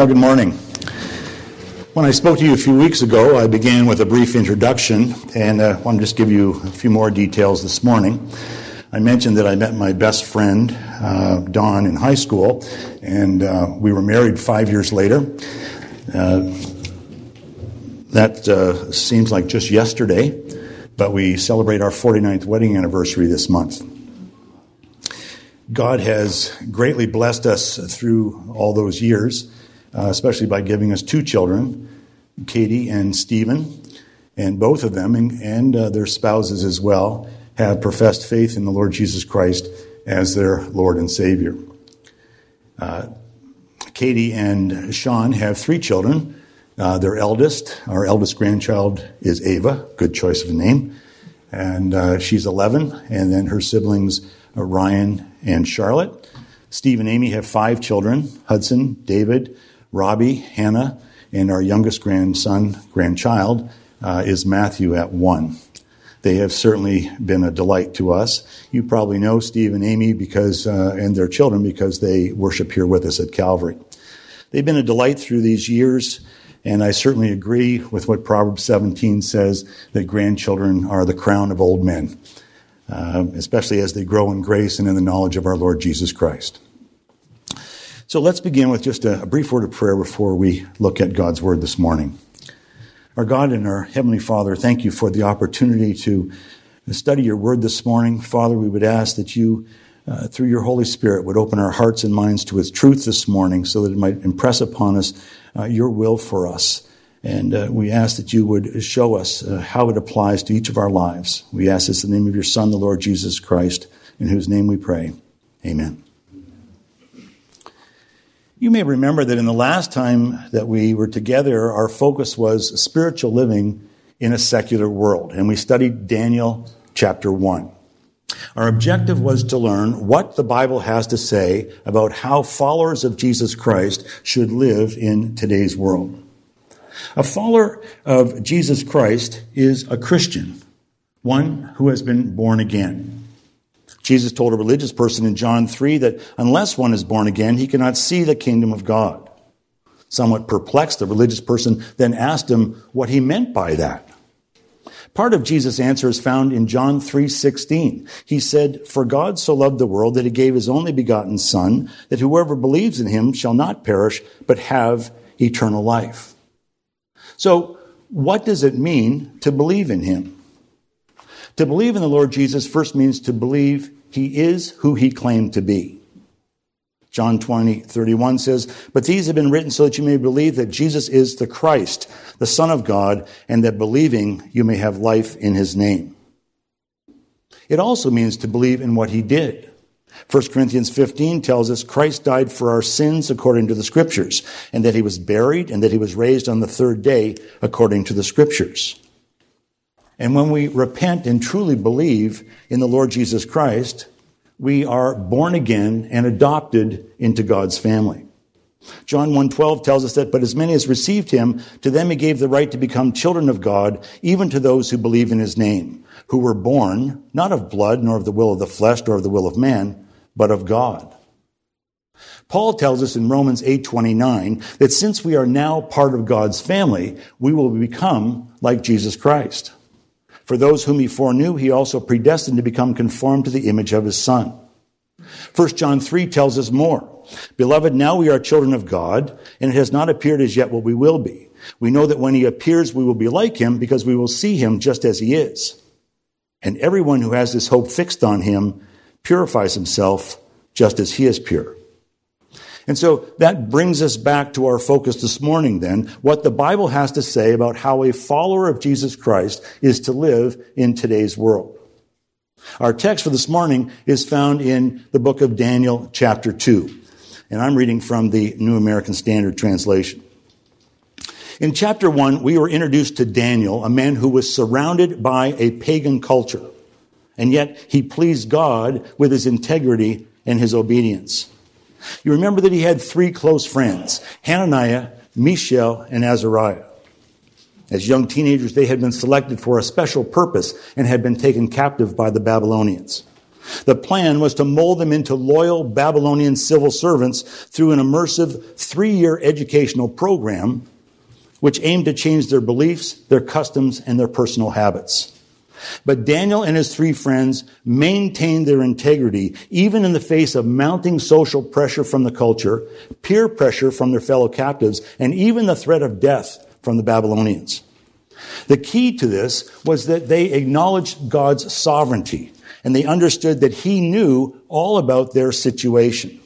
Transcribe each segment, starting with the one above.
Well, good morning. When I spoke to you a few weeks ago, I began with a brief introduction, and I uh, want to just give you a few more details this morning. I mentioned that I met my best friend, uh, Don, in high school, and uh, we were married five years later. Uh, that uh, seems like just yesterday, but we celebrate our 49th wedding anniversary this month. God has greatly blessed us through all those years uh, especially by giving us two children, Katie and Stephen, and both of them and, and uh, their spouses as well have professed faith in the Lord Jesus Christ as their Lord and Savior. Uh, Katie and Sean have three children. Uh, their eldest, our eldest grandchild, is Ava. Good choice of a name. And uh, she's 11. And then her siblings, are Ryan and Charlotte. Steve and Amy have five children Hudson, David, Robbie, Hannah, and our youngest grandson, grandchild, uh, is Matthew at one. They have certainly been a delight to us. You probably know Steve and Amy because, uh, and their children because they worship here with us at Calvary. They've been a delight through these years, and I certainly agree with what Proverbs 17 says that grandchildren are the crown of old men, uh, especially as they grow in grace and in the knowledge of our Lord Jesus Christ. So let's begin with just a, brief word of prayer before we look at God's Word this morning. Our God and our Heavenly Father, thank you for the opportunity to study your Word this morning. Father, we would ask that you, uh, through your Holy Spirit, would open our hearts and minds to its truth this morning so that it might impress upon us uh, your will for us. And uh, we ask that you would show us uh, how it applies to each of our lives. We ask this in the name of your Son, the Lord Jesus Christ, in whose name we pray. Amen. You may remember that in the last time that we were together, our focus was spiritual living in a secular world, and we studied Daniel chapter 1. Our objective was to learn what the Bible has to say about how followers of Jesus Christ should live in today's world. A follower of Jesus Christ is a Christian, one who has been born again. Jesus told a religious person in John 3 that unless one is born again, he cannot see the kingdom of God. Somewhat perplexed, the religious person then asked him what he meant by that. Part of Jesus' answer is found in John 3:16. He said, "For God so loved the world that he gave his only begotten son, that whoever believes in him shall not perish, but have eternal life." So, what does it mean to believe in him? To believe in the Lord Jesus first means to believe he is who he claimed to be. John 20, 31 says, But these have been written so that you may believe that Jesus is the Christ, the Son of God, and that believing you may have life in his name. It also means to believe in what he did. 1 Corinthians 15 tells us Christ died for our sins according to the scriptures, and that he was buried, and that he was raised on the third day according to the scriptures. And when we repent and truly believe in the Lord Jesus Christ, we are born again and adopted into God's family. John 1:12 tells us that but as many as received him to them he gave the right to become children of God even to those who believe in his name who were born not of blood nor of the will of the flesh nor of the will of man but of God. Paul tells us in Romans 8:29 that since we are now part of God's family we will become like Jesus Christ. For those whom he foreknew, he also predestined to become conformed to the image of his son. 1 John 3 tells us more. Beloved, now we are children of God, and it has not appeared as yet what we will be. We know that when he appears, we will be like him because we will see him just as he is. And everyone who has this hope fixed on him purifies himself just as he is pure. And so that brings us back to our focus this morning then, what the Bible has to say about how a follower of Jesus Christ is to live in today's world. Our text for this morning is found in the book of Daniel chapter 2. And I'm reading from the New American Standard Translation. In chapter 1, we were introduced to Daniel, a man who was surrounded by a pagan culture. And yet he pleased God with his integrity and his obedience. You remember that he had three close friends Hananiah, Mishael, and Azariah. As young teenagers, they had been selected for a special purpose and had been taken captive by the Babylonians. The plan was to mold them into loyal Babylonian civil servants through an immersive three year educational program which aimed to change their beliefs, their customs, and their personal habits. But Daniel and his three friends maintained their integrity even in the face of mounting social pressure from the culture, peer pressure from their fellow captives, and even the threat of death from the Babylonians. The key to this was that they acknowledged God's sovereignty and they understood that he knew all about their situation.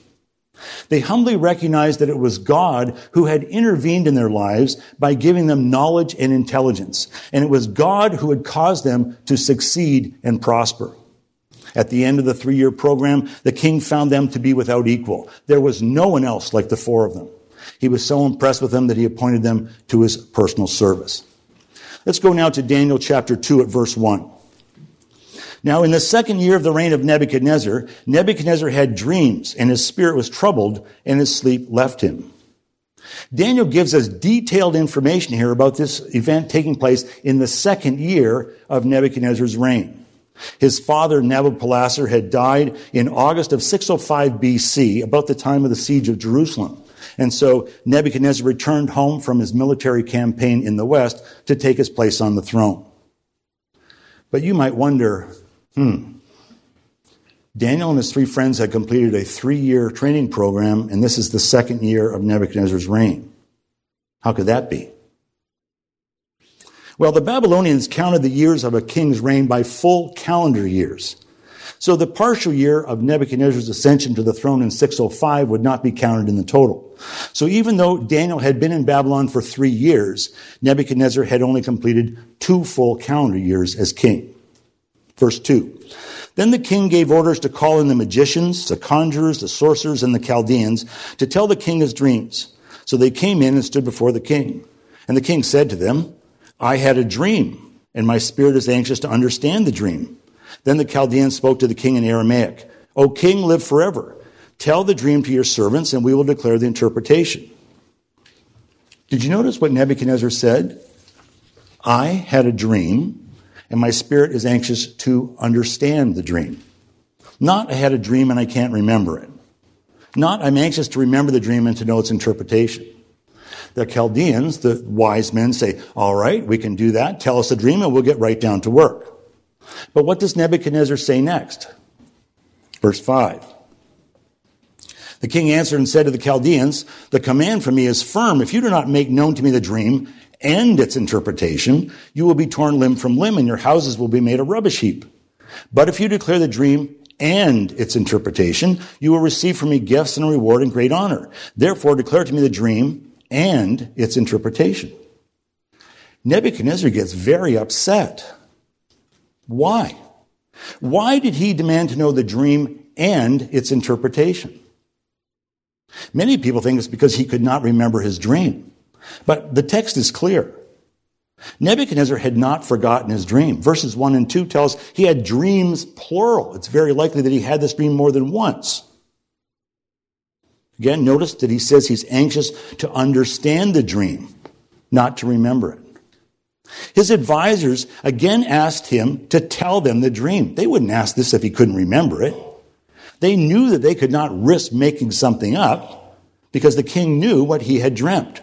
They humbly recognized that it was God who had intervened in their lives by giving them knowledge and intelligence. And it was God who had caused them to succeed and prosper. At the end of the three year program, the king found them to be without equal. There was no one else like the four of them. He was so impressed with them that he appointed them to his personal service. Let's go now to Daniel chapter 2 at verse 1. Now, in the second year of the reign of Nebuchadnezzar, Nebuchadnezzar had dreams, and his spirit was troubled, and his sleep left him. Daniel gives us detailed information here about this event taking place in the second year of Nebuchadnezzar's reign. His father, Nabopolassar, had died in August of 605 BC, about the time of the siege of Jerusalem. And so Nebuchadnezzar returned home from his military campaign in the west to take his place on the throne. But you might wonder, Hmm. Daniel and his three friends had completed a three year training program, and this is the second year of Nebuchadnezzar's reign. How could that be? Well, the Babylonians counted the years of a king's reign by full calendar years. So the partial year of Nebuchadnezzar's ascension to the throne in 605 would not be counted in the total. So even though Daniel had been in Babylon for three years, Nebuchadnezzar had only completed two full calendar years as king. Verse 2. Then the king gave orders to call in the magicians, the conjurers, the sorcerers, and the Chaldeans to tell the king his dreams. So they came in and stood before the king. And the king said to them, I had a dream, and my spirit is anxious to understand the dream. Then the Chaldeans spoke to the king in Aramaic, O king, live forever. Tell the dream to your servants, and we will declare the interpretation. Did you notice what Nebuchadnezzar said? I had a dream, and my spirit is anxious to understand the dream. Not I had a dream and I can't remember it. Not I'm anxious to remember the dream and to know its interpretation. The Chaldeans, the wise men, say, All right, we can do that. Tell us the dream and we'll get right down to work. But what does Nebuchadnezzar say next? Verse 5. The king answered and said to the Chaldeans, The command from me is firm. If you do not make known to me the dream and its interpretation, you will be torn limb from limb and your houses will be made a rubbish heap. But if you declare the dream and its interpretation, you will receive from me gifts and reward and great honor. Therefore, declare to me the dream and its interpretation. Nebuchadnezzar gets very upset. Why? Why did he demand to know the dream and its interpretation? Many people think it's because he could not remember his dream. But the text is clear. Nebuchadnezzar had not forgotten his dream. Verses 1 and 2 tell us he had dreams plural. It's very likely that he had this dream more than once. Again, notice that he says he's anxious to understand the dream, not to remember it. His advisors again asked him to tell them the dream. They wouldn't ask this if he couldn't remember it. They knew that they could not risk making something up because the king knew what he had dreamt.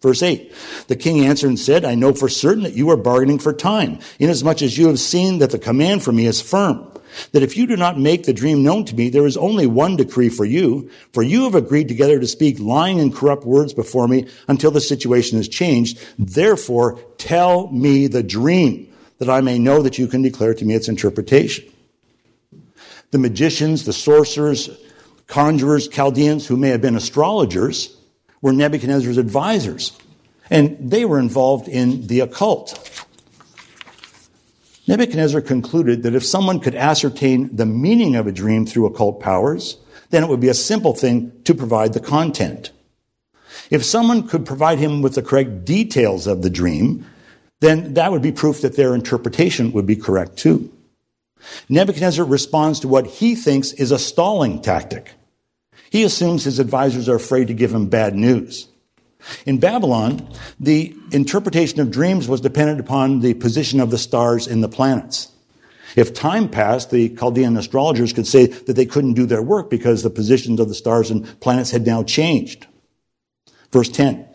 Verse 8 The king answered and said, I know for certain that you are bargaining for time, inasmuch as you have seen that the command from me is firm. That if you do not make the dream known to me, there is only one decree for you, for you have agreed together to speak lying and corrupt words before me until the situation is changed. Therefore, tell me the dream, that I may know that you can declare to me its interpretation. The magicians, the sorcerers, conjurers, Chaldeans, who may have been astrologers, were Nebuchadnezzar's advisors, and they were involved in the occult. Nebuchadnezzar concluded that if someone could ascertain the meaning of a dream through occult powers, then it would be a simple thing to provide the content. If someone could provide him with the correct details of the dream, then that would be proof that their interpretation would be correct too. Nebuchadnezzar responds to what he thinks is a stalling tactic. He assumes his advisors are afraid to give him bad news. In Babylon, the interpretation of dreams was dependent upon the position of the stars and the planets. If time passed, the Chaldean astrologers could say that they couldn't do their work because the positions of the stars and planets had now changed. Verse 10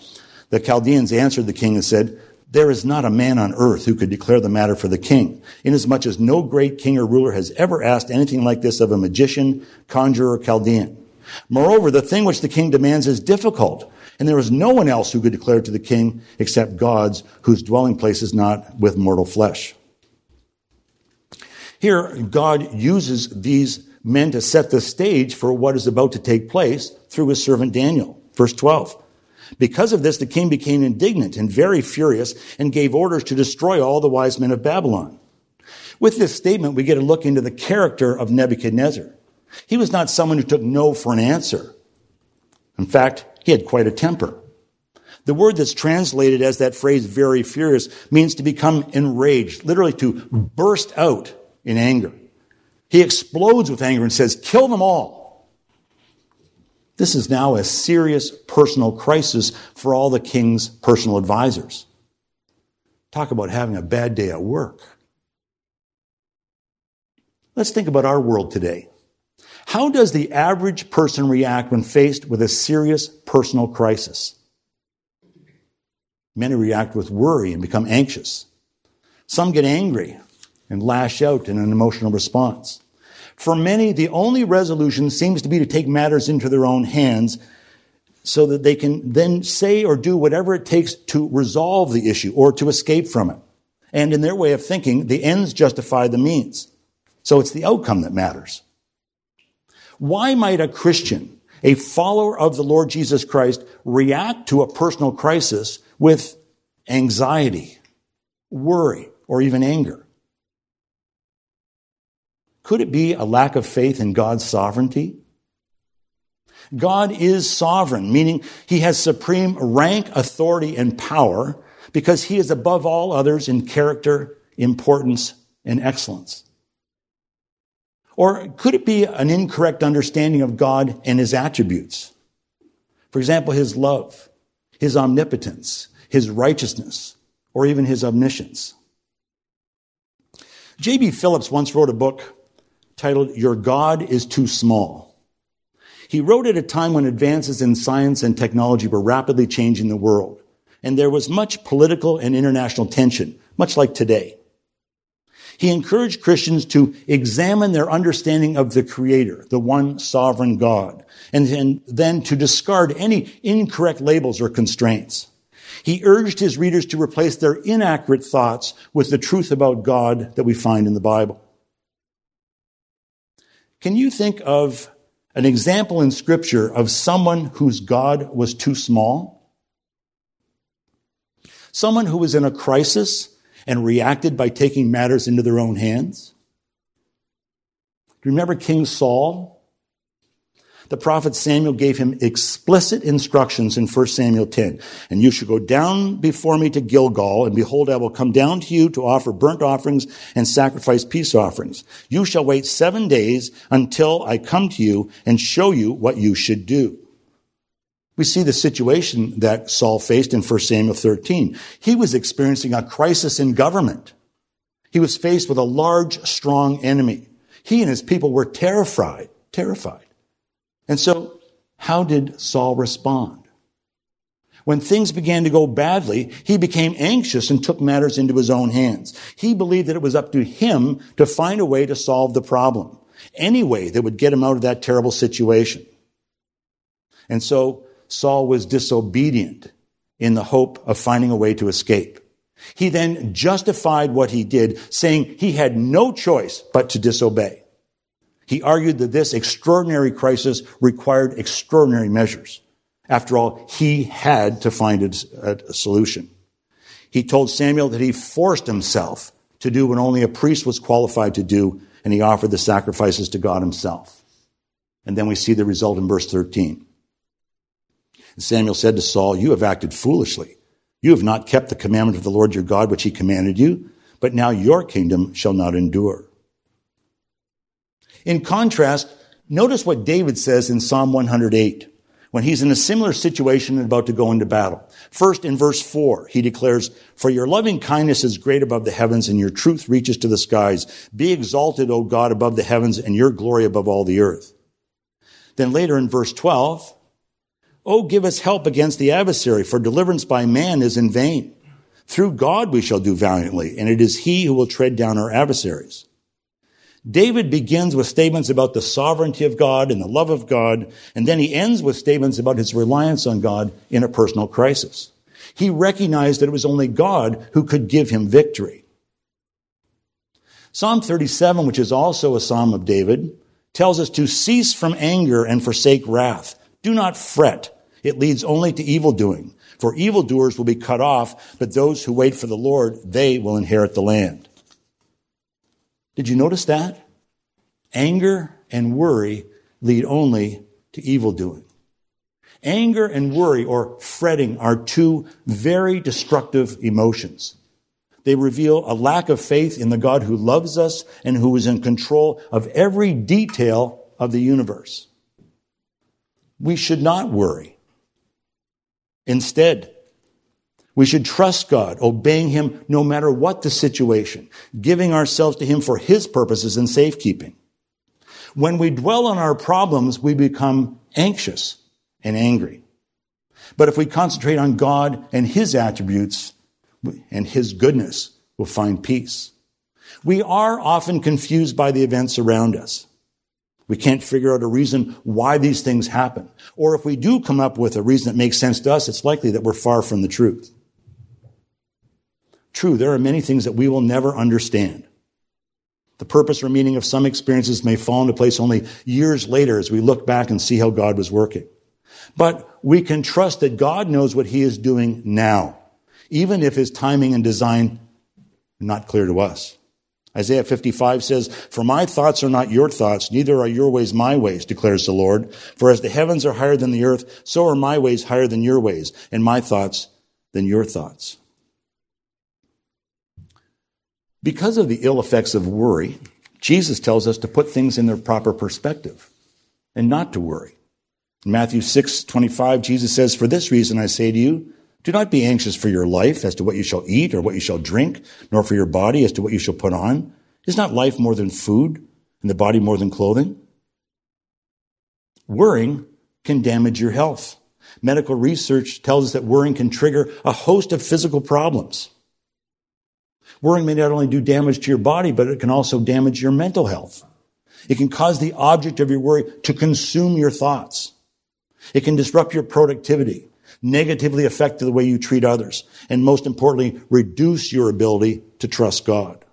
The Chaldeans answered the king and said, There is not a man on earth who could declare the matter for the king, inasmuch as no great king or ruler has ever asked anything like this of a magician, conjurer, Chaldean. Moreover, the thing which the king demands is difficult, and there is no one else who could declare to the king except gods, whose dwelling place is not with mortal flesh. Here, God uses these men to set the stage for what is about to take place through his servant Daniel. Verse 12. Because of this, the king became indignant and very furious and gave orders to destroy all the wise men of Babylon. With this statement, we get a look into the character of Nebuchadnezzar. He was not someone who took no for an answer. In fact, he had quite a temper. The word that's translated as that phrase, very furious, means to become enraged, literally to burst out in anger. He explodes with anger and says, Kill them all. This is now a serious personal crisis for all the king's personal advisors. Talk about having a bad day at work. Let's think about our world today. How does the average person react when faced with a serious personal crisis? Many react with worry and become anxious. Some get angry and lash out in an emotional response. For many, the only resolution seems to be to take matters into their own hands so that they can then say or do whatever it takes to resolve the issue or to escape from it. And in their way of thinking, the ends justify the means. So it's the outcome that matters. Why might a Christian, a follower of the Lord Jesus Christ, react to a personal crisis with anxiety, worry, or even anger? Could it be a lack of faith in God's sovereignty? God is sovereign, meaning he has supreme rank, authority, and power because he is above all others in character, importance, and excellence. Or could it be an incorrect understanding of God and his attributes? For example, his love, his omnipotence, his righteousness, or even his omniscience. J.B. Phillips once wrote a book titled Your God is Too Small. He wrote at a time when advances in science and technology were rapidly changing the world, and there was much political and international tension, much like today. He encouraged Christians to examine their understanding of the Creator, the one sovereign God, and, then to discard any incorrect labels or constraints. He urged his readers to replace their inaccurate thoughts with the truth about God that we find in the Bible. Can you think of an example in Scripture of someone whose God was too small? Someone who was in a crisis and reacted by taking matters into their own hands? Do you remember King Saul? the prophet Samuel gave him explicit instructions in 1 Samuel 10. And you shall go down before me to Gilgal, and behold, I will come down to you to offer burnt offerings and sacrifice peace offerings. You shall wait seven days until I come to you and show you what you should do. We see the situation that Saul faced in 1 Samuel 13. He was experiencing a crisis in government. He was faced with a large, strong enemy. He and his people were terrified, terrified. And so, how did Saul respond? When things began to go badly, he became anxious and took matters into his own hands. He believed that it was up to him to find a way to solve the problem, any way that would get him out of that terrible situation. And so Saul was disobedient in the hope of finding a way to escape. He then justified what he did, saying he had no choice but to disobey. He argued that this extraordinary crisis required extraordinary measures. After all, he had to find a, solution. He told Samuel that he forced himself to do what only a priest was qualified to do, and he offered the sacrifices to God himself. And then we see the result in verse 13. Samuel said to Saul, You have acted foolishly. You have not kept the commandment of the Lord your God, which he commanded you, but now your kingdom shall not endure. In contrast, notice what David says in Psalm 108 when he's in a similar situation and about to go into battle. First, in verse 4, he declares, For your loving kindness is great above the heavens, and your truth reaches to the skies. Be exalted, O God, above the heavens, and your glory above all the earth. Then later in verse 12, Oh, give us help against the adversary, for deliverance by man is in vain. Through God we shall do valiantly, and it is he who will tread down our adversaries. David begins with statements about the sovereignty of God and the love of God, and then he ends with statements about his reliance on God in a personal crisis. He recognized that it was only God who could give him victory. Psalm 37, which is also a psalm of David, tells us to cease from anger and forsake wrath. Do not fret. It leads only to evil doing. For evildoers will be cut off, but those who wait for the Lord, they will inherit the land. Did you notice that? Anger and worry lead only to evil doing. Anger and worry or fretting are two very destructive emotions. They reveal a lack of faith in the God who loves us and who is in control of every detail of the universe. We should not worry. Instead, we should trust God, obeying Him no matter what the situation, giving ourselves to Him for His purposes and safekeeping. When we dwell on our problems, we become anxious and angry. But if we concentrate on God and His attributes and His goodness, we'll find peace. We are often confused by the events around us. We can't figure out a reason why these things happen. Or if we do come up with a reason that makes sense to us, it's likely that we're far from the truth. True, there are many things that we will never understand. The purpose or meaning of some experiences may fall into place only years later as we look back and see how God was working. But we can trust that God knows what He is doing now, even if His timing and design are not clear to us. Isaiah 55 says, For my thoughts are not your thoughts, neither are your ways my ways, declares the Lord. For as the heavens are higher than the earth, so are my ways higher than your ways, and my thoughts than your thoughts. Because of the ill effects of worry, Jesus tells us to put things in their proper perspective and not to worry. In Matthew 6, 25, Jesus says, For this reason I say to you, do not be anxious for your life as to what you shall eat or what you shall drink, nor for your body as to what you shall put on. Is not life more than food and the body more than clothing? Worrying can damage your health. Medical research tells us that worrying can trigger a host of physical problems. Worrying may not only do damage to your body, but it can also damage your mental health. It can cause the object of your worry to consume your thoughts. It can disrupt your productivity, negatively affect the way you treat others, and most importantly, reduce your ability to trust God.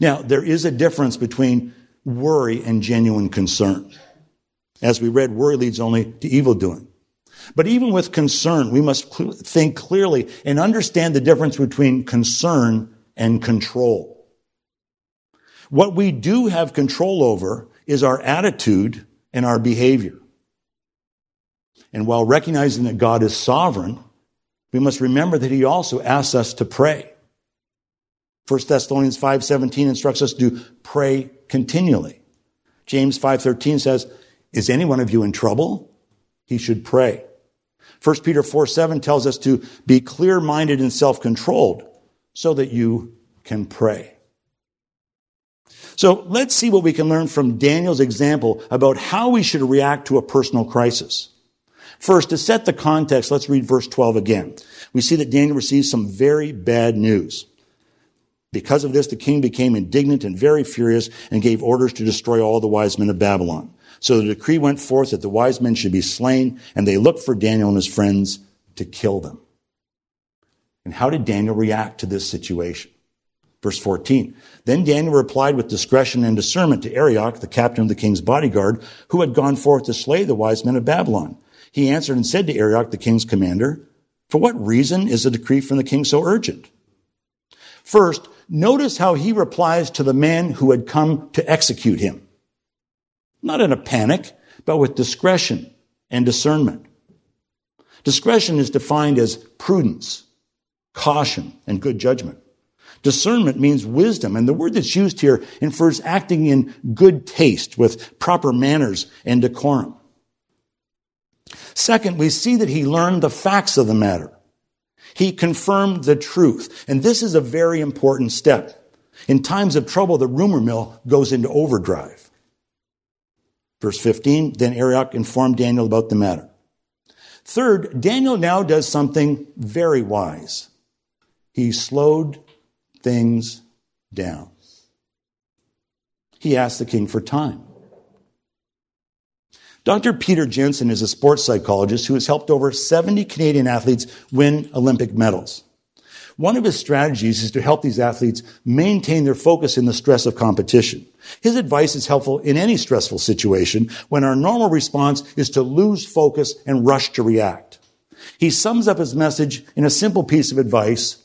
Now, there is a difference between worry and genuine concern. As we read, worry leads only to evil doing. But even with concern, we must cl- think clearly and understand the difference between concern and control. What we do have control over is our attitude and our behavior. And while recognizing that God is sovereign, we must remember that he also asks us to pray. 1 Thessalonians 5:17 instructs us to pray continually. James 5:13 says, "Is any one of you in trouble? He should pray." 1 Peter 4 7 tells us to be clear minded and self controlled so that you can pray. So let's see what we can learn from Daniel's example about how we should react to a personal crisis. First, to set the context, let's read verse 12 again. We see that Daniel receives some very bad news. Because of this, the king became indignant and very furious and gave orders to destroy all the wise men of Babylon. So the decree went forth that the wise men should be slain, and they looked for Daniel and his friends to kill them. And how did Daniel react to this situation? Verse 14. Then Daniel replied with discretion and discernment to Arioch, the captain of the king's bodyguard, who had gone forth to slay the wise men of Babylon. He answered and said to Arioch, the king's commander, For what reason is the decree from the king so urgent? First, notice how he replies to the man who had come to execute him not in a panic, but with discretion and discernment. Discretion is defined as prudence, caution, and good judgment. Discernment means wisdom, and the word that's used here infers acting in good taste with proper manners and decorum. Second, we see that he learned the facts of the matter. He confirmed the truth. And this is a very important step. In times of trouble, the rumor mill goes into overdrive. Verse 15, then Arioch informed Daniel about the matter. Third, Daniel now does something very wise. He slowed things down. He asked the king for time. Dr. Peter Jensen is a sports psychologist who has helped over 70 Canadian athletes win Olympic medals. One of his strategies is to help these athletes maintain their focus in the stress of competition. His advice is helpful in any stressful situation when our normal response is to lose focus and rush to react. He sums up his message in a simple piece of advice.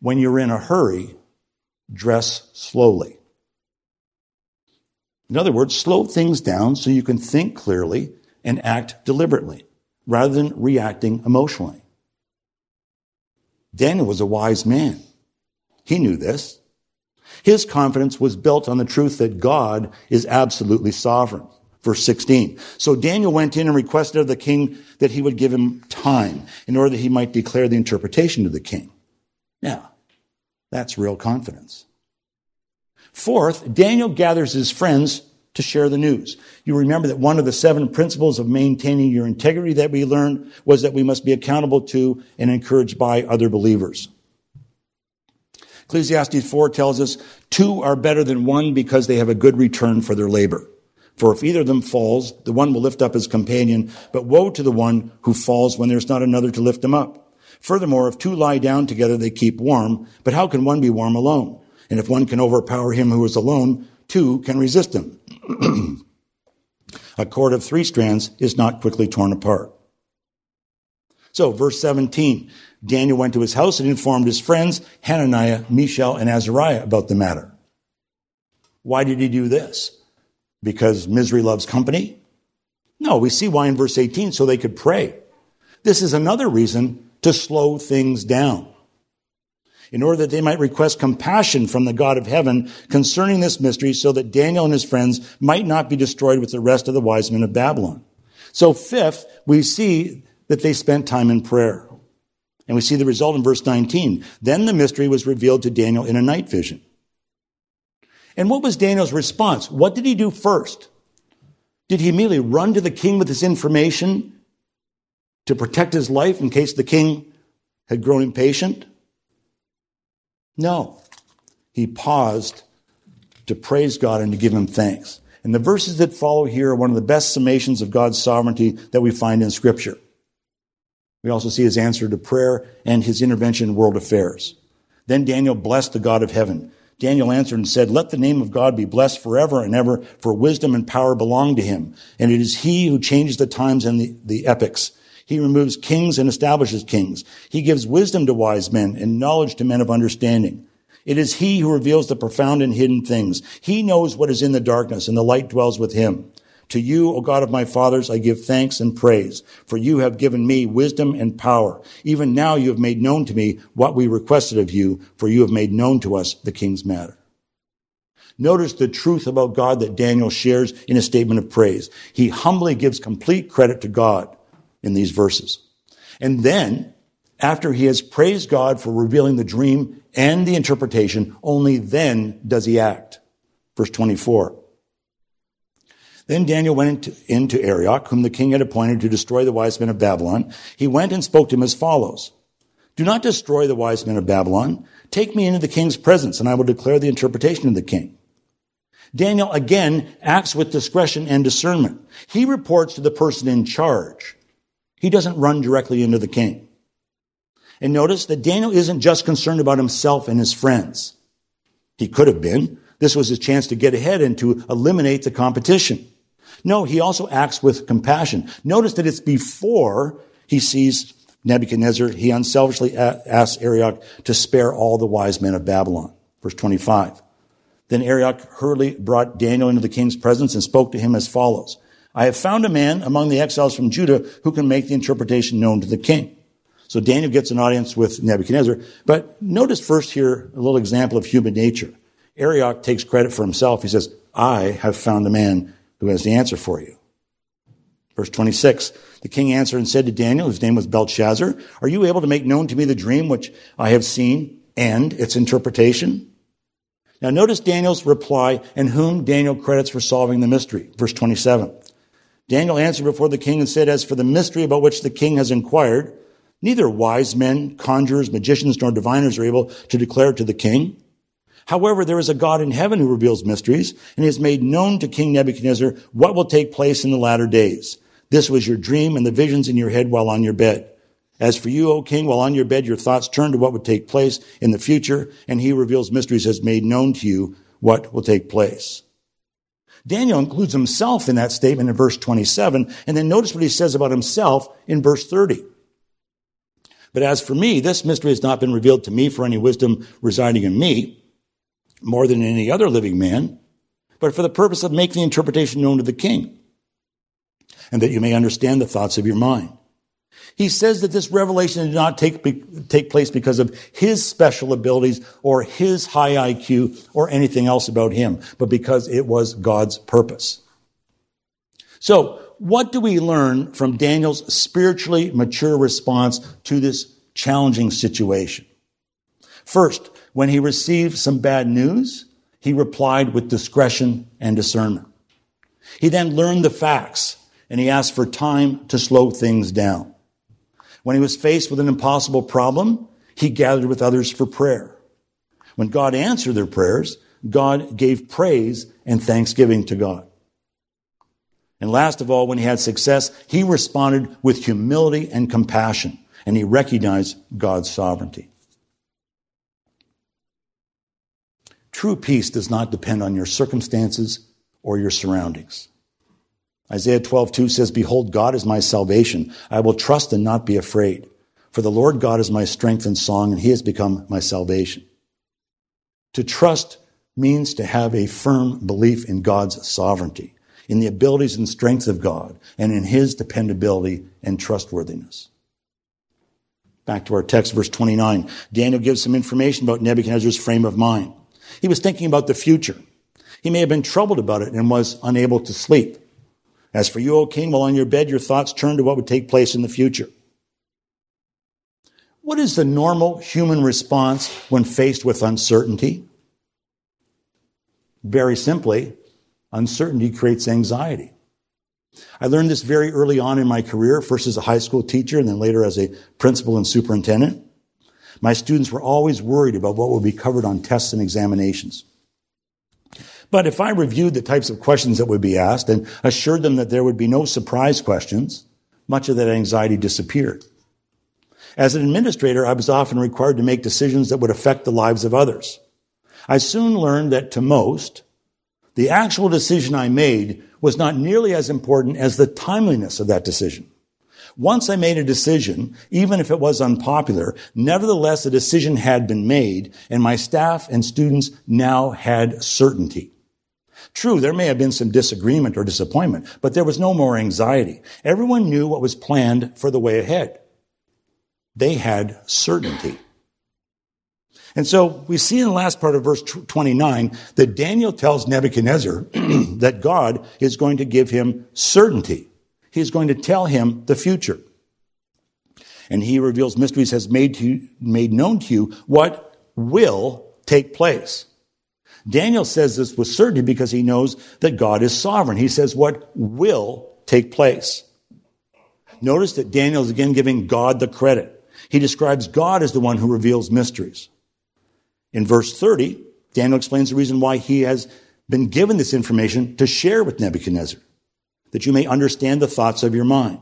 When you're in a hurry, dress slowly. In other words, slow things down so you can think clearly and act deliberately rather than reacting emotionally. Daniel was a wise man. He knew this. His confidence was built on the truth that God is absolutely sovereign. Verse 16. So Daniel went in and requested of the king that he would give him time in order that he might declare the interpretation to the king. Now, that's real confidence. Fourth, Daniel gathers his friends to share the news. You remember that one of the seven principles of maintaining your integrity that we learned was that we must be accountable to and encouraged by other believers. Ecclesiastes 4 tells us two are better than one because they have a good return for their labor. For if either of them falls, the one will lift up his companion, but woe to the one who falls when there's not another to lift him up. Furthermore, if two lie down together, they keep warm, but how can one be warm alone? And if one can overpower him who is alone, two can resist him. a cord of three strands is not quickly torn apart. So, verse 17, Daniel went to his house and informed his friends, Hananiah, Mishael, and Azariah about the matter. Why did he do this? Because misery loves company? No, we see why in verse 18, so they could pray. This is another reason to slow things down in order that they might request compassion from the God of heaven concerning this mystery so that Daniel and his friends might not be destroyed with the rest of the wise men of Babylon. So fifth, we see that they spent time in prayer. And we see the result in verse 19. Then the mystery was revealed to Daniel in a night vision. And what was Daniel's response? What did he do first? Did he immediately run to the king with this information to protect his life in case the king had grown impatient? No. He paused to praise God and to give him thanks. And the verses that follow here are one of the best summations of God's sovereignty that we find in Scripture. We also see his answer to prayer and his intervention in world affairs. Then Daniel blessed the God of heaven. Daniel answered and said, Let the name of God be blessed forever and ever, for wisdom and power belong to him. And it is he who changes the times and the, the epochs. He removes kings and establishes kings. He gives wisdom to wise men and knowledge to men of understanding. It is he who reveals the profound and hidden things. He knows what is in the darkness and the light dwells with him. To you, O God of my fathers, I give thanks and praise, for you have given me wisdom and power. Even now you have made known to me what we requested of you, for you have made known to us the king's matter. Notice the truth about God that Daniel shares in a statement of praise. He humbly gives complete credit to God in these verses. And then, after he has praised God for revealing the dream and the interpretation, only then does he act. Verse 24. Then Daniel went into, into Arioch, whom the king had appointed to destroy the wise men of Babylon. He went and spoke to him as follows. Do not destroy the wise men of Babylon. Take me into the king's presence, and I will declare the interpretation of the king. Daniel again acts with discretion and discernment. He reports to the person in charge. He doesn't run directly into the king. And notice that Daniel isn't just concerned about himself and his friends. He could have been. This was his chance to get ahead and to eliminate the competition. No, he also acts with compassion. Notice that it's before he sees Nebuchadnezzar, he unselfishly asks Arioch to spare all the wise men of Babylon. Verse 25. Then Arioch hurriedly brought Daniel into the king's presence and spoke to him as follows. I have found a man among the exiles from Judah who can make the interpretation known to the king. So Daniel gets an audience with Nebuchadnezzar. But notice first here a little example of human nature. Arioch takes credit for himself. He says, I have found a man who has the answer for you. Verse 26, the king answered and said to Daniel, whose name was Belteshazzar, Are you able to make known to me the dream which I have seen and its interpretation? Now notice Daniel's reply and whom Daniel credits for solving the mystery. Verse 27. Daniel answered before the king and said, As for the mystery about which the king has inquired, neither wise men, conjurers, magicians, nor diviners are able to declare it to the king. However, there is a God in heaven who reveals mysteries, and he has made known to King Nebuchadnezzar what will take place in the latter days. This was your dream and the visions in your head while on your bed. As for you, O king, while on your bed, your thoughts turn to what would take place in the future, and he reveals mysteries has made known to you what will take place. Daniel includes himself in that statement in verse 27, and then notice what he says about himself in verse 30. But as for me, this mystery has not been revealed to me for any wisdom residing in me, more than any other living man, but for the purpose of making the interpretation known to the king, and that you may understand the thoughts of your mind. He says that this revelation did not take, take place because of his special abilities or his high IQ or anything else about him, but because it was God's purpose. So, what do we learn from Daniel's spiritually mature response to this challenging situation? First, when he received some bad news, he replied with discretion and discernment. He then learned the facts and he asked for time to slow things down. When he was faced with an impossible problem, he gathered with others for prayer. When God answered their prayers, God gave praise and thanksgiving to God. And last of all, when he had success, he responded with humility and compassion, and he recognized God's sovereignty. True peace does not depend on your circumstances or your surroundings. Isaiah 12, 2 says, Behold, God is my salvation. I will trust and not be afraid. For the Lord God is my strength and song, and he has become my salvation. To trust means to have a firm belief in God's sovereignty, in the abilities and strength of God, and in his dependability and trustworthiness. Back to our text, verse 29. Daniel gives some information about Nebuchadnezzar's frame of mind. He was thinking about the future. He may have been troubled about it and was unable to sleep. As for you, O king, while on your bed, your thoughts turn to what would take place in the future. What is the normal human response when faced with uncertainty? Very simply, uncertainty creates anxiety. I learned this very early on in my career, first as a high school teacher and then later as a principal and superintendent. My students were always worried about what would be covered on tests and examinations. But if I reviewed the types of questions that would be asked and assured them that there would be no surprise questions, much of that anxiety disappeared. As an administrator, I was often required to make decisions that would affect the lives of others. I soon learned that to most, the actual decision I made was not nearly as important as the timeliness of that decision. Once I made a decision, even if it was unpopular, nevertheless a decision had been made and my staff and students now had certainty. True, there may have been some disagreement or disappointment, but there was no more anxiety. Everyone knew what was planned for the way ahead. They had certainty. And so we see in the last part of verse 29 that Daniel tells Nebuchadnezzar that God is going to give him certainty. He's going to tell him the future. And he reveals mysteries has made, to, made known to you what will take place. Daniel says this with certainty because he knows that God is sovereign. He says what will take place. Notice that Daniel is again giving God the credit. He describes God as the one who reveals mysteries. In verse 30, Daniel explains the reason why he has been given this information to share with Nebuchadnezzar, that you may understand the thoughts of your mind.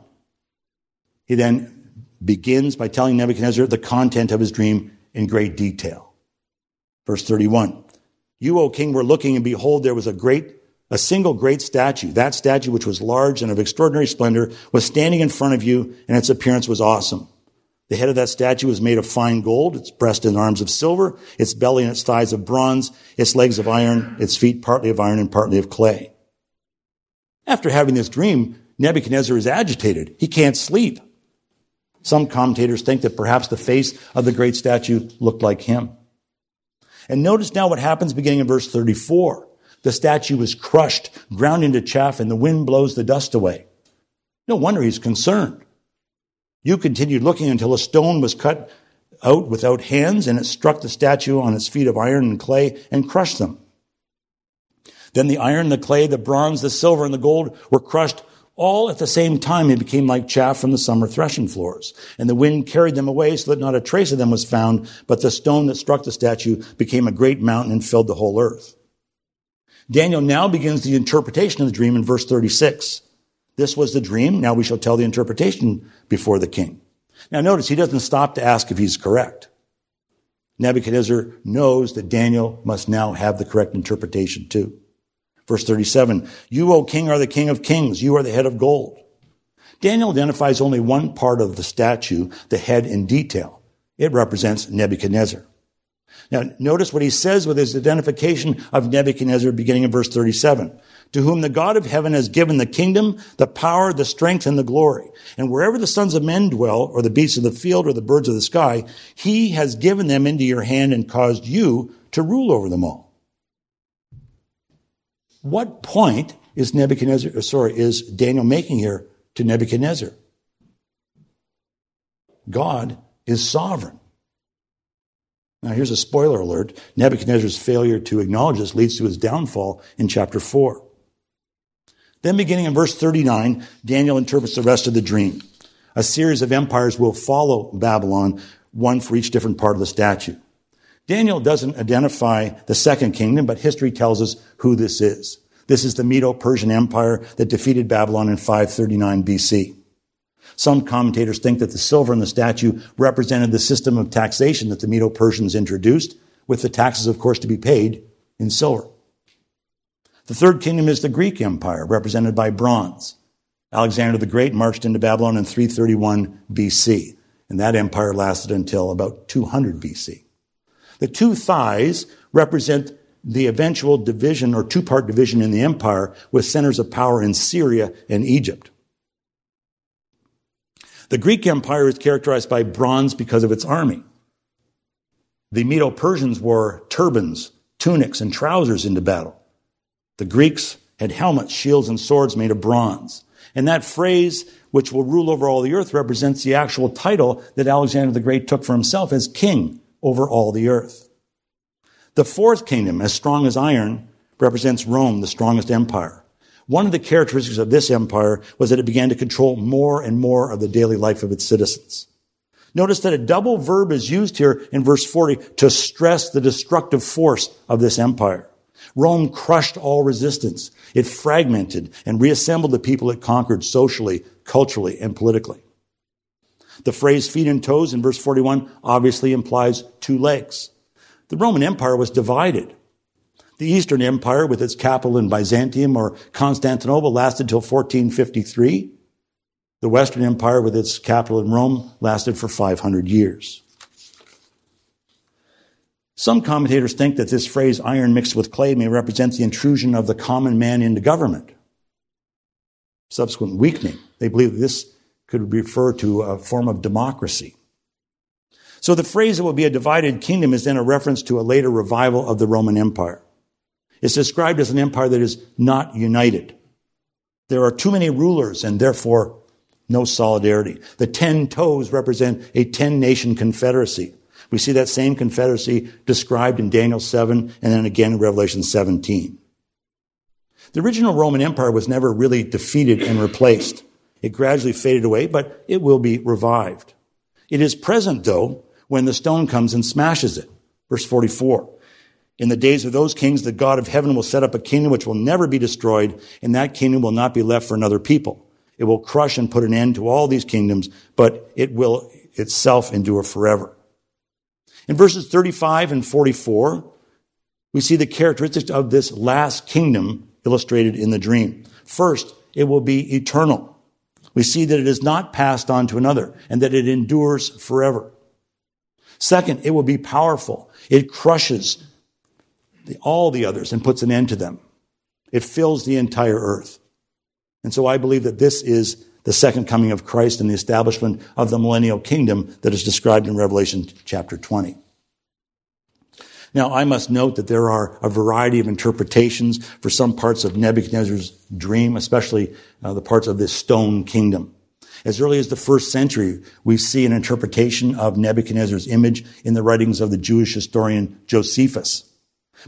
He then begins by telling Nebuchadnezzar the content of his dream in great detail. Verse 31. You, O king, were looking, and behold, there was a great, a single great statue. That statue, which was large and of extraordinary splendor, was standing in front of you, and its appearance was awesome. The head of that statue was made of fine gold, its breast and arms of silver, its belly and its thighs of bronze, its legs of iron, its feet partly of iron and partly of clay. After having this dream, Nebuchadnezzar is agitated. He can't sleep. Some commentators think that perhaps the face of the great statue looked like him. And notice now what happens beginning in verse 34. The statue is crushed, ground into chaff, and the wind blows the dust away. No wonder he's concerned. You continued looking until a stone was cut out without hands, and it struck the statue on its feet of iron and clay and crushed them. Then the iron, the clay, the bronze, the silver, and the gold were crushed all at the same time and became like chaff from the summer threshing floors. And the wind carried them away so that not a trace of them was found, but the stone that struck the statue became a great mountain and filled the whole earth. Daniel now begins the interpretation of the dream in verse 36. This was the dream. Now we shall tell the interpretation before the king. Now notice he doesn't stop to ask if he's correct. Nebuchadnezzar knows that Daniel must now have the correct interpretation too. Verse 37, you, O king, are the king of kings. You are the head of gold. Daniel identifies only one part of the statue, the head in detail. It represents Nebuchadnezzar. Now, notice what he says with his identification of Nebuchadnezzar beginning in verse 37 to whom the God of heaven has given the kingdom, the power, the strength, and the glory. And wherever the sons of men dwell, or the beasts of the field, or the birds of the sky, he has given them into your hand and caused you to rule over them all. What point is Nebuchadnezzar, sorry, is Daniel making here to Nebuchadnezzar? God is sovereign. Now, here's a spoiler alert. Nebuchadnezzar's failure to acknowledge this leads to his downfall in chapter 4. Then, beginning in verse 39, Daniel interprets the rest of the dream. A series of empires will follow Babylon, one for each different part of the statue. Daniel doesn't identify the second kingdom, but history tells us who this is. This is the Medo-Persian Empire that defeated Babylon in 539 BC. Some commentators think that the silver in the statue represented the system of taxation that the Medo-Persians introduced, with the taxes, of course, to be paid in silver. The third kingdom is the Greek Empire, represented by bronze. Alexander the Great marched into Babylon in 331 BC, and that empire lasted until about 200 BC. The two thighs represent the eventual division or two part division in the empire with centers of power in Syria and Egypt. The Greek Empire is characterized by bronze because of its army. The Medo Persians wore turbans, tunics, and trousers into battle. The Greeks had helmets, shields, and swords made of bronze. And that phrase, which will rule over all the earth, represents the actual title that Alexander the Great took for himself as king over all the earth. The fourth kingdom, as strong as iron, represents Rome, the strongest empire. One of the characteristics of this empire was that it began to control more and more of the daily life of its citizens. Notice that a double verb is used here in verse 40 to stress the destructive force of this empire. Rome crushed all resistance. It fragmented and reassembled the people it conquered socially, culturally, and politically. The phrase feet and toes in verse 41 obviously implies two legs. The Roman Empire was divided. The Eastern Empire, with its capital in Byzantium or Constantinople, lasted till 1453. The Western Empire, with its capital in Rome, lasted for 500 years. Some commentators think that this phrase, iron mixed with clay, may represent the intrusion of the common man into government. Subsequent weakening. They believe this could refer to a form of democracy. So the phrase it will be a divided kingdom is then a reference to a later revival of the Roman Empire. It's described as an empire that is not united. There are too many rulers and therefore no solidarity. The ten toes represent a ten nation confederacy. We see that same confederacy described in Daniel 7 and then again in Revelation 17. The original Roman Empire was never really defeated and replaced. It gradually faded away, but it will be revived. It is present, though, when the stone comes and smashes it. Verse 44. In the days of those kings, the God of heaven will set up a kingdom which will never be destroyed, and that kingdom will not be left for another people. It will crush and put an end to all these kingdoms, but it will itself endure forever. In verses 35 and 44, we see the characteristics of this last kingdom illustrated in the dream. First, it will be eternal. We see that it is not passed on to another and that it endures forever. Second, it will be powerful. It crushes the, all the others and puts an end to them. It fills the entire earth. And so I believe that this is the second coming of Christ and the establishment of the millennial kingdom that is described in Revelation chapter 20. Now, I must note that there are a variety of interpretations for some parts of Nebuchadnezzar's dream, especially uh, the parts of this stone kingdom. As early as the first century, we see an interpretation of Nebuchadnezzar's image in the writings of the Jewish historian Josephus.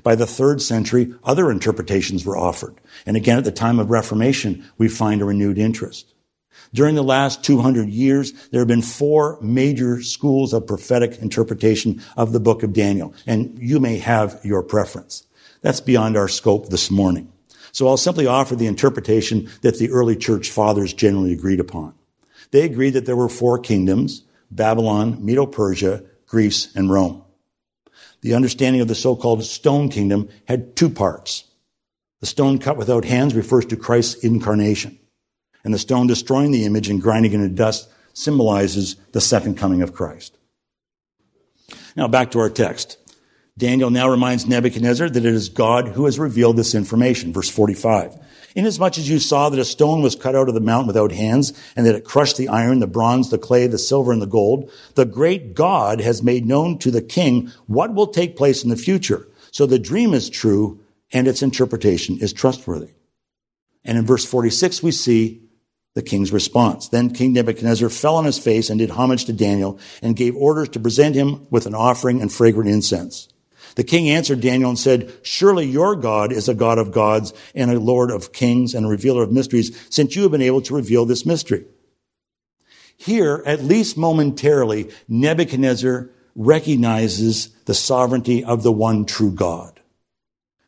By the third century, other interpretations were offered. And again, at the time of Reformation, we find a renewed interest. During the last 200 years, there have been four major schools of prophetic interpretation of the book of Daniel, and you may have your preference. That's beyond our scope this morning. So I'll simply offer the interpretation that the early church fathers generally agreed upon. They agreed that there were four kingdoms, Babylon, Medo-Persia, Greece, and Rome. The understanding of the so-called stone kingdom had two parts. The stone cut without hands refers to Christ's incarnation and the stone destroying the image and grinding it into dust symbolizes the second coming of Christ. Now back to our text. Daniel now reminds Nebuchadnezzar that it is God who has revealed this information. Verse 45. Inasmuch as you saw that a stone was cut out of the mountain without hands, and that it crushed the iron, the bronze, the clay, the silver, and the gold, the great God has made known to the king what will take place in the future. So the dream is true, and its interpretation is trustworthy. And in verse 46, we see the king's response. Then King Nebuchadnezzar fell on his face and did homage to Daniel and gave orders to present him with an offering and fragrant incense. The king answered Daniel and said, Surely your God is a God of gods and a Lord of kings and a revealer of mysteries, since you have been able to reveal this mystery. Here, at least momentarily, Nebuchadnezzar recognizes the sovereignty of the one true God.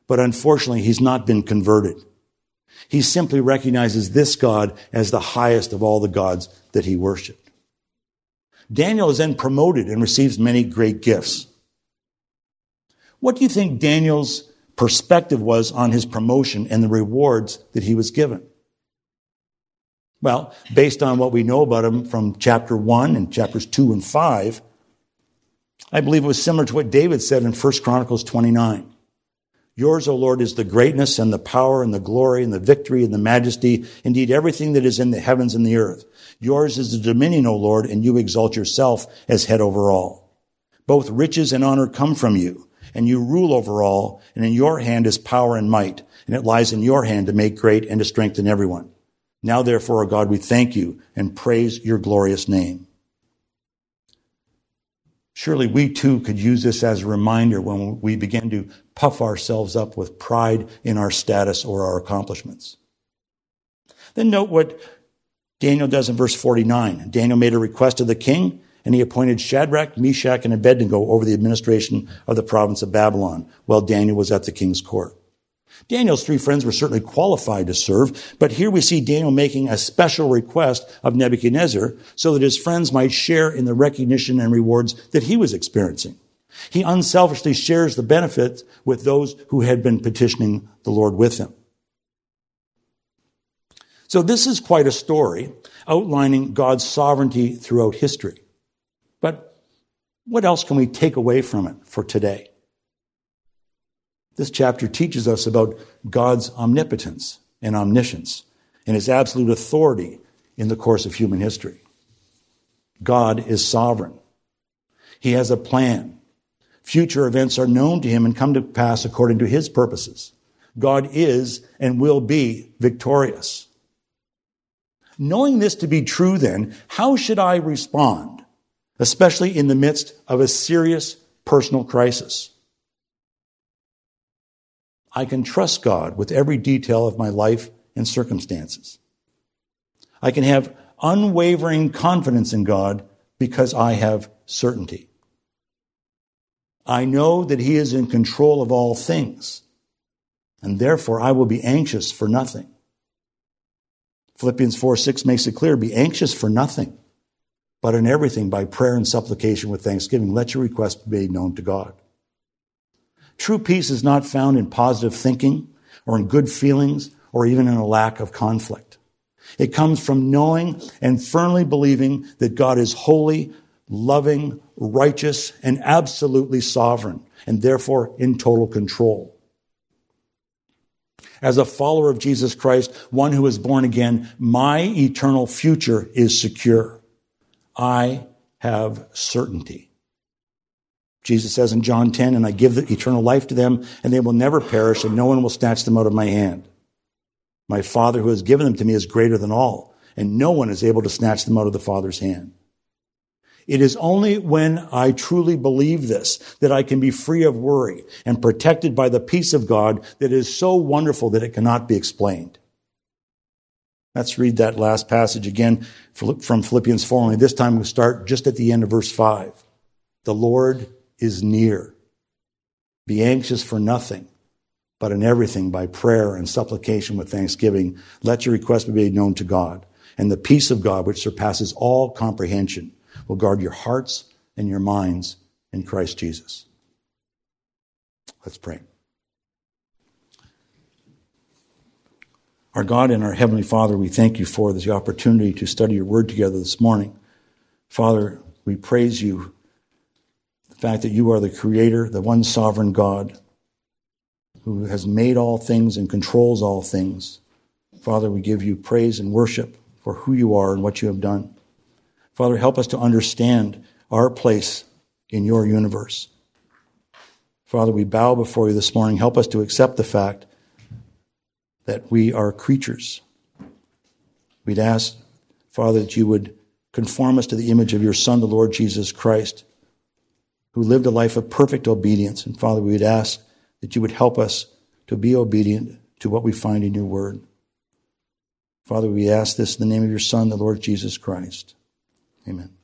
But unfortunately, he's not been converted. He simply recognizes this God as the highest of all the gods that he worshiped. Daniel is then promoted and receives many great gifts. What do you think Daniel's perspective was on his promotion and the rewards that he was given? Well, based on what we know about him from chapter 1 and chapters 2 and 5, I believe it was similar to what David said in 1 Chronicles 29. Yours, O Lord, is the greatness and the power and the glory and the victory and the majesty, indeed everything that is in the heavens and the earth. Yours is the dominion, O Lord, and you exalt yourself as head over all. Both riches and honor come from you, and you rule over all, and in your hand is power and might, and it lies in your hand to make great and to strengthen everyone. Now therefore, O God, we thank you and praise your glorious name. Surely we too could use this as a reminder when we begin to puff ourselves up with pride in our status or our accomplishments. Then note what Daniel does in verse 49. Daniel made a request to the king, and he appointed Shadrach, Meshach, and Abednego over the administration of the province of Babylon while Daniel was at the king's court. Daniel's three friends were certainly qualified to serve, but here we see Daniel making a special request of Nebuchadnezzar so that his friends might share in the recognition and rewards that he was experiencing. He unselfishly shares the benefits with those who had been petitioning the Lord with him. So this is quite a story outlining God's sovereignty throughout history. But what else can we take away from it for today? This chapter teaches us about God's omnipotence and omniscience and his absolute authority in the course of human history. God is sovereign. He has a plan. Future events are known to him and come to pass according to his purposes. God is and will be victorious. Knowing this to be true, then, how should I respond, especially in the midst of a serious personal crisis? I can trust God with every detail of my life and circumstances. I can have unwavering confidence in God because I have certainty. I know that He is in control of all things, and therefore I will be anxious for nothing. Philippians 4 6 makes it clear be anxious for nothing, but in everything by prayer and supplication with thanksgiving, let your request be made known to God. True peace is not found in positive thinking or in good feelings or even in a lack of conflict. It comes from knowing and firmly believing that God is holy, loving, righteous, and absolutely sovereign, and therefore in total control. As a follower of Jesus Christ, one who is born again, my eternal future is secure. I have certainty. Jesus says in John 10, and I give the eternal life to them, and they will never perish, and no one will snatch them out of my hand. My Father who has given them to me is greater than all, and no one is able to snatch them out of the Father's hand. It is only when I truly believe this that I can be free of worry and protected by the peace of God that is so wonderful that it cannot be explained. Let's read that last passage again from Philippians 4. Only this time we'll start just at the end of verse 5. The Lord is near. Be anxious for nothing, but in everything by prayer and supplication with thanksgiving, let your requests be made known to God. And the peace of God, which surpasses all comprehension, will guard your hearts and your minds in Christ Jesus. Let's pray. Our God and our Heavenly Father, we thank you for this opportunity to study your word together this morning. Father, we praise you the fact that you are the creator, the one sovereign God who has made all things and controls all things. Father, we give you praise and worship for who you are and what you have done. Father, help us to understand our place in your universe. Father, we bow before you this morning. Help us to accept the fact that we are creatures. We'd ask, Father, that you would conform us to the image of your Son, the Lord Jesus Christ who lived a life of perfect obedience. And Father, we would ask that you would help us to be obedient to what we find in your word. Father, we ask this in the name of your Son, the Lord Jesus Christ. Amen.